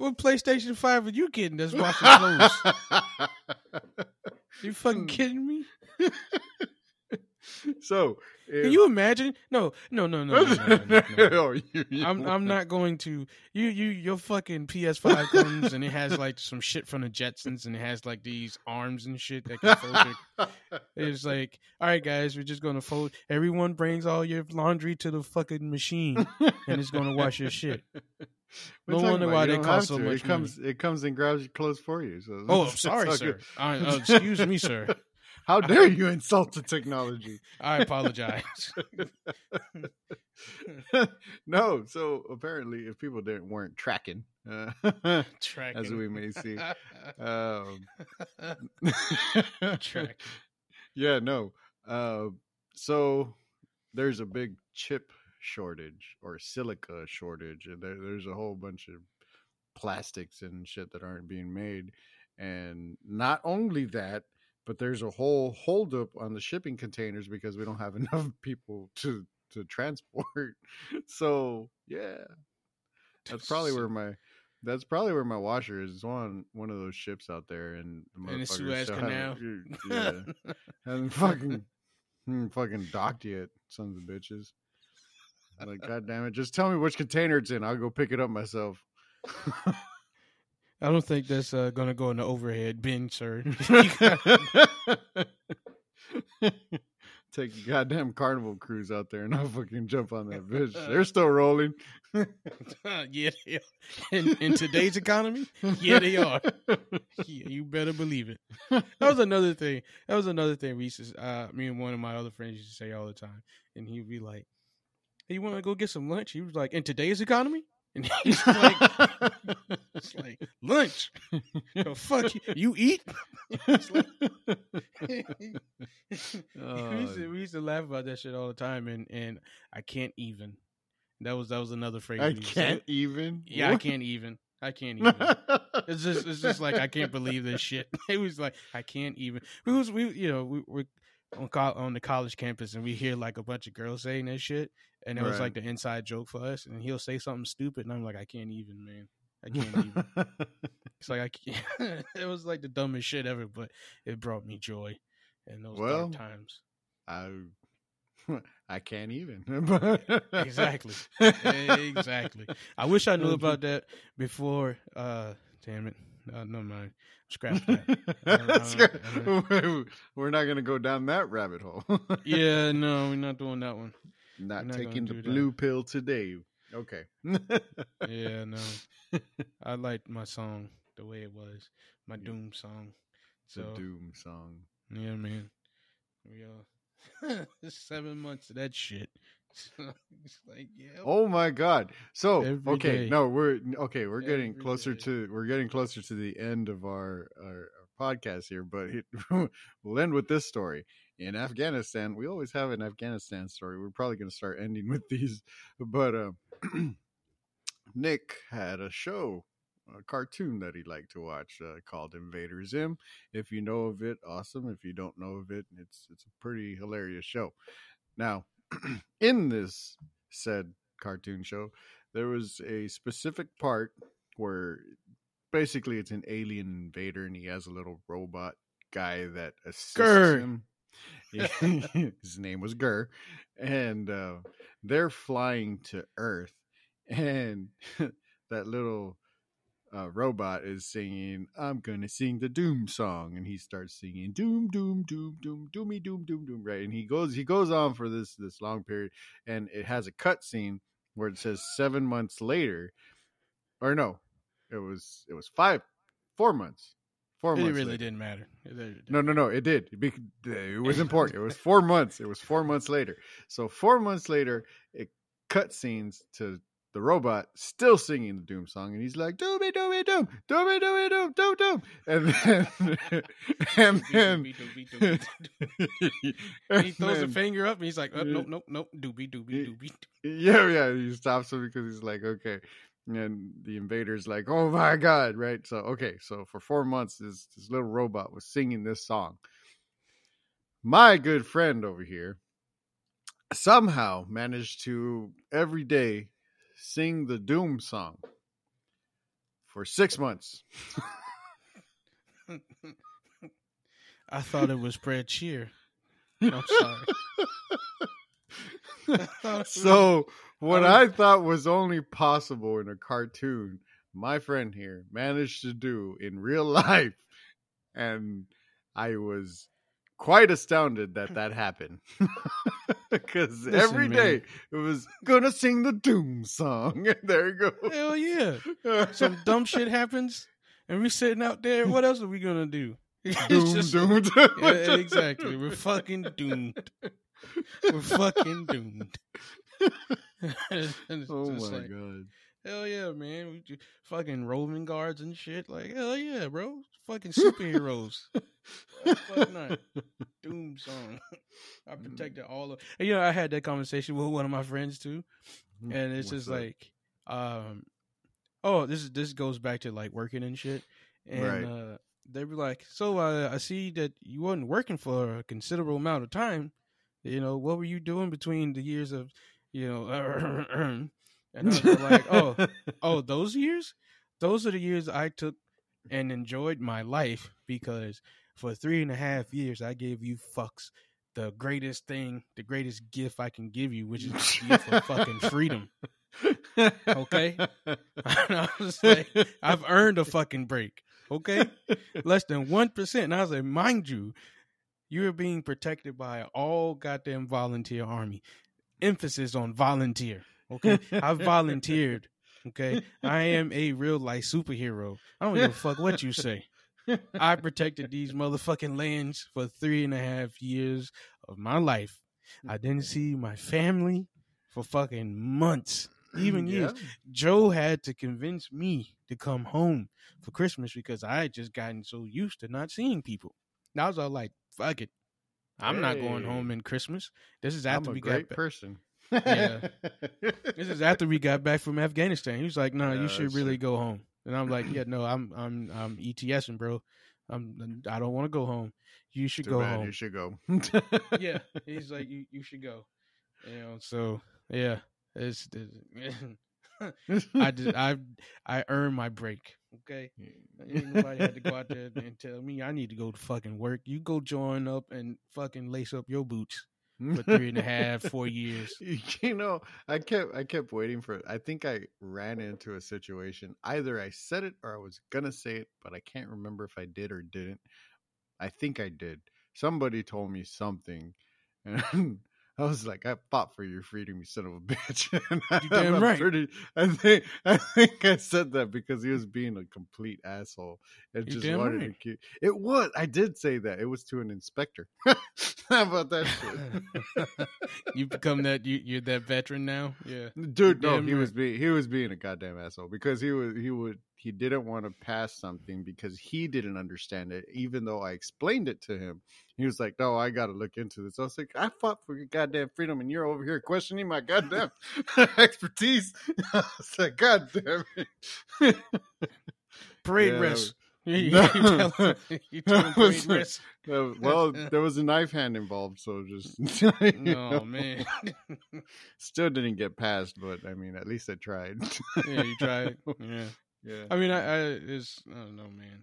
What PlayStation Five are you getting that's washing clothes? You hmm. fucking kidding me? so Can you imagine? No, no, no, no. no, no, no, no. Oh, you- you- I'm I'm not going to you you your fucking PS5 comes and it has like some shit from the Jetsons and it has like these arms and shit that can fold your It's like, all right, guys, we're just gonna fold. Everyone brings all your laundry to the fucking machine, and it's gonna wash your shit. No wonder about why they cost so to. much It comes, it comes and grabs your clothes for you. So Oh, I'm sorry, sir. good. Uh, excuse me, sir. How dare you insult the technology? I apologize. no, so apparently, if people didn't weren't tracking, uh, Tracking. as we may see, um, Tracking. yeah, no. Uh, so there's a big chip shortage or silica shortage, and there, there's a whole bunch of plastics and shit that aren't being made. And not only that, but there's a whole holdup on the shipping containers because we don't have enough people to to transport. So yeah, that's probably where my that's probably where my washer is. It's on one of those ships out there, and the In the Suez Canal. Yeah, hasn't fucking hmm, fucking docked yet, sons of bitches. Like, god damn it, just tell me which container it's in. I'll go pick it up myself. I don't think that's uh, gonna go in the overhead bin, sir. Take a goddamn carnival cruise out there and I'll fucking jump on that bitch. They're still rolling. yeah, they are. In, in today's economy, yeah, they are. Yeah, you better believe it. That was another thing. That was another thing we used to, uh, me and one of my other friends used to say all the time. And he'd be like, hey, you want to go get some lunch? He was like, in today's economy? And he's like, it's like, lunch? The fuck you, you eat? Like- we, used to, oh. we used to laugh about that shit all the time. And, and I can't even. That was that was another phrase. I we used to say. can't even. Yeah, I can't even. I can't even. It's just it's just like I can't believe this shit. It was like I can't even. We was we you know we were on co- on the college campus and we hear like a bunch of girls saying that shit and it was like the inside joke for us and he'll say something stupid and I'm like I can't even man. I can't even. It's like I can't. it was like the dumbest shit ever, but it brought me joy in those Well, dark times. I I can't even. Exactly. exactly. I wish I knew about that before. Uh, damn it. Uh, no mind. Scrap that. We're not gonna go down that rabbit hole. Yeah, no, we're not doing that one. Not, not taking the do that. blue pill today. Okay. Yeah, no. I liked my song the way it was. My Yeah. Doom song. the So doom song. yeah, man. We uh seven months of that shit. So it's like, yeah. Oh my god. So Every okay, day. no, we're okay. We're getting closer day. to we're getting closer to the end of our our, our podcast here, but it, we'll end with this story. In Afghanistan, we always have an Afghanistan story. We're probably going to start ending with these, but uh, Nick had a show, a cartoon that he liked to watch uh, called Invader Zim. If you know of it, awesome. If you don't know of it, it's it's a pretty hilarious show. Now, in this said cartoon show, there was a specific part where basically it's an alien invader and he has a little robot guy that assists Grr. him. His name was GIR, and uh, they're flying to Earth, and that little uh, robot is singing, "I'm gonna sing the Doom song," and he starts singing "Doom, Doom, Doom, Doom, Doomy, Doom, Doom, Doom." Right, and he goes he goes on for this this long period, and it has a cut scene where it says seven months later, or no, it was it was five, four months, four It months. really later. didn't matter. It didn't. No, no, no. It did. It was important. It was four months. It was four months later. So four months later, it cut scenes to the robot still singing the Doom song, and he's like, "Doomy, doomy, doom, doomy, doomy, doom, doom, doom," and then, and then, and he throws a finger up and he's like, oh, nope, nope, nope, doobie, doobie, doobie. yeah, yeah. He stops him because he's like, okay. And the invader's like, oh my god, right? So okay, so for four months, this this little robot was singing this song. My good friend over here somehow managed to every day sing the Doom song for six months. I thought it was spread cheer. I'm sorry. I thought it was- so what was- I thought was only possible in a cartoon, my friend here managed to do in real life, and I was quite astounded that that happened. Because every day man. it was gonna sing the Doom song. And there you go Hell yeah. Some dumb shit happens and we're sitting out there. What else are we gonna do? Doom, just- doom, doom. Yeah, exactly. We're fucking doomed. We're fucking doomed. Oh my like, god. Hell yeah, man. We fucking Roman guards and shit. Like, hell yeah, bro. Fucking superheroes. Fuck not? Doom song. I Mm. protected all of and, you know, I had that conversation with one of my friends too. And it's What's just up? like um oh, this is this goes back to like working and shit. And Right. uh they were like, So uh, I see that you wasn't working for a considerable amount of time. You know, what were you doing between the years of you know and I was like, Oh, oh, those years? Those are the years I took and enjoyed my life because for three and a half years I gave you fucks the greatest thing, the greatest gift I can give you, which is the gift of fucking freedom. Okay. I was like, I've earned a fucking break. Okay. Less than one percent. And I was like, mind you, you're being protected by all goddamn volunteer army. Emphasis on volunteer. Okay. I volunteered. Okay. I am a real life superhero. I don't give a fuck what you say. I protected these motherfucking lands for three and a half years of my life. I didn't see my family for fucking months, even years. Joe had to convince me to come home for Christmas because I had just gotten so used to not seeing people. And I was all like, fuck it. I'm not going home in Christmas. This is after we got back. person. Yeah. This is after we got back from Afghanistan. He was like, "No, you should really true. go home." And I'm like, "Yeah, no, I'm I'm I'm ETSing, bro. I'm I don't want to go home. You should Too go bad, home." You should go. yeah, he's like, "You you should go." You know, so yeah, it's, it's I just I I earned my break. Okay, ain't nobody had to go out there and tell me I need to go to fucking work. You go join up and fucking lace up your boots for three and a half, four years. You know, I kept I kept waiting for it. I think I ran into a situation. Either I said it or I was gonna say it, but I can't remember if I did or didn't. I think I did. Somebody told me something, and I was like, "I fought for your freedom, you son of a bitch." I, You damn right. pretty- I think I think I said that because he was being a complete asshole and You just wanted right. to keep. It was. I did say that. It was to an inspector. How about that shit? you become that you you're that veteran now. Yeah, Dude, no, he right. was being he was being a goddamn asshole because he was he would he didn't want to pass something because he didn't understand it, even though I explained it to him. He was like, "No, I got to look into this." I was like, "I fought for your goddamn freedom, and you're over here questioning my goddamn expertise." I was like, "God damn it!" parade Yeah, risk. You, you, No. tell him, you tell was- risk. Uh, well, there was a knife hand involved, so just No know, man. still didn't get passed. But I mean, at least I tried. yeah, you tried. Yeah. Yeah. I mean, I, I it's I don't know, man.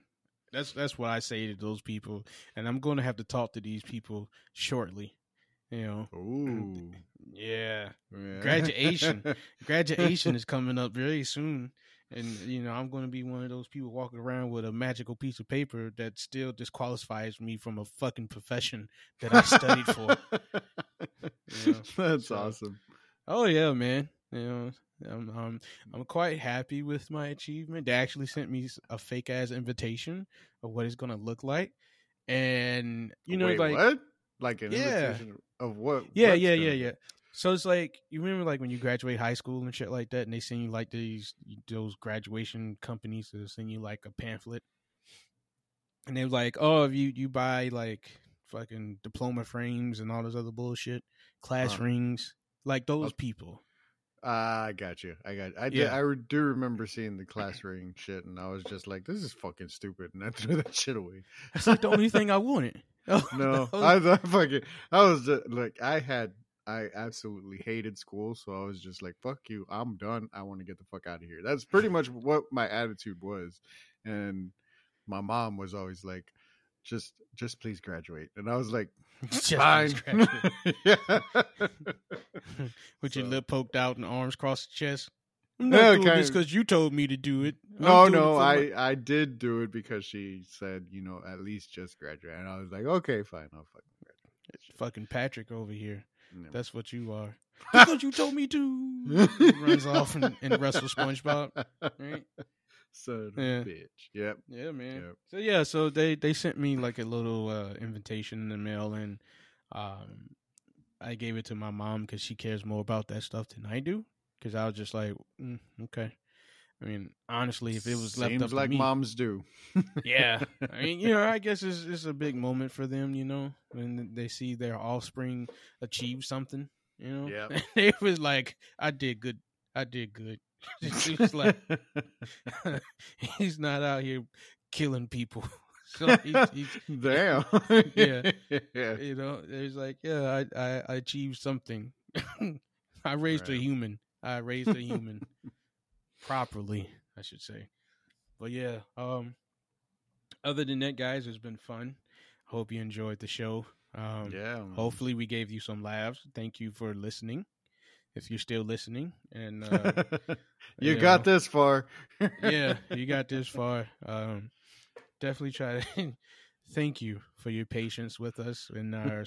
That's that's what I say to those people, and I'm going to have to talk to these people shortly. You know, Ooh. yeah. Yeah. Graduation. Graduation is coming up very soon, and you know I'm going to be one of those people walking around with a magical piece of paper that still disqualifies me from a fucking profession that I studied for. You know, That's so- awesome. Oh yeah, man. You know, I'm I'm I'm quite happy with my achievement. They actually sent me a fake ass invitation of what it's gonna look like, and you know, Wait, like what? Like an Yeah. invitation of what? yeah, yeah, yeah, yeah. So it's like you remember like when you graduate high school and shit like that, and they send you like these those graduation companies to send you like a pamphlet, and they're like, oh, if you you buy like fucking diploma frames and all this other bullshit, class Uh-huh. rings, like those Okay. people. Ah, I got you. I got. I did. I do remember seeing the class ring shit, and I was just like, "This is fucking stupid," and I threw that shit away. That's like the only thing I wanted. No, Those- I fucking. I was just, like, I had. I absolutely hated school, so I was just like, "Fuck you! I'm done. I want to get the fuck out of here." That's pretty much what my attitude was, and my mom was always like, "Just, just please graduate," and I was like, Just "Fine." please graduate. yeah. with your lip poked out and arms across the chest. I'm not doing this because you told me to do it. I'm No, no, I I did do it because she said, you know, at least just graduate, and I was like, okay, fine, I'll fucking graduate. fucking Patrick over here. graduate. That's what you are. Because you told me to. Runs off and, and wrestles SpongeBob. Right? Son of Yeah. a bitch. Yep. Yeah, man. Yep. So yeah, so they they sent me like a little uh, invitation in the mail, and um, I gave it to my mom because she cares more about that stuff than I do. Because I was just like, mm, okay. I mean, honestly, if it was left Seems up to like me, moms do. yeah. I mean, you know, I guess it's it's a big moment for them, you know, when they see their offspring achieve something. You know, Yep. it was like, I did good. I did good. It like he's not out here killing people. So he, he's, Damn. Yeah. yeah. you know, it's like, yeah, I, I, I achieved something. I raised a human. I raised a human properly, I should say. But yeah, um, other than that, guys, it's been fun. Hope you enjoyed the show. Um, Yeah. man. Hopefully, we gave you some laughs. Thank you for listening. If you're still listening, and uh, you you got know. this far. yeah, you got this far. Um, definitely try to thank you for your patience with us and our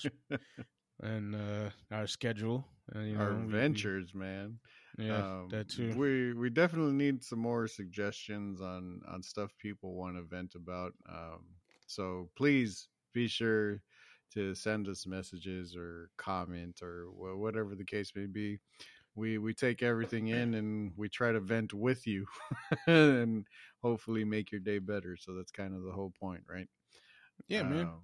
and uh, our schedule. Uh, you know, Our we- we- ventures, man. yeah, Um, that too. We we definitely need some more suggestions on on stuff people want to vent about. Um, so please be sure to send us messages or comment or wha- whatever the case may be. We we take everything in and we try to vent with you, and hopefully make your day better. So that's kind of the whole point, right? yeah, man. Um,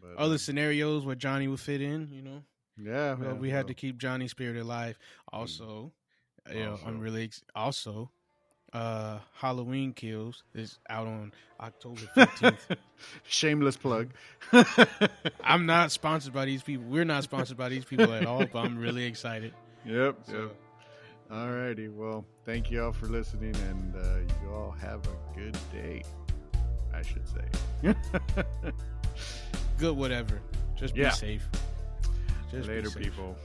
but, Other um, scenarios where Johnny would fit in, you know. yeah, Well, yeah, we had well, to keep Johnny's spirit alive. Also, you know, I'm really ex- also uh, Halloween Kills is out on October 15th. Shameless plug. I'm not sponsored by these people. We're not sponsored by these people at all, but I'm really excited. Yep, so. yep. All righty. Well, thank you all for listening, and uh, you all have a good day, I should say. good, whatever. Just be yeah. safe. Just Later, be safe. people.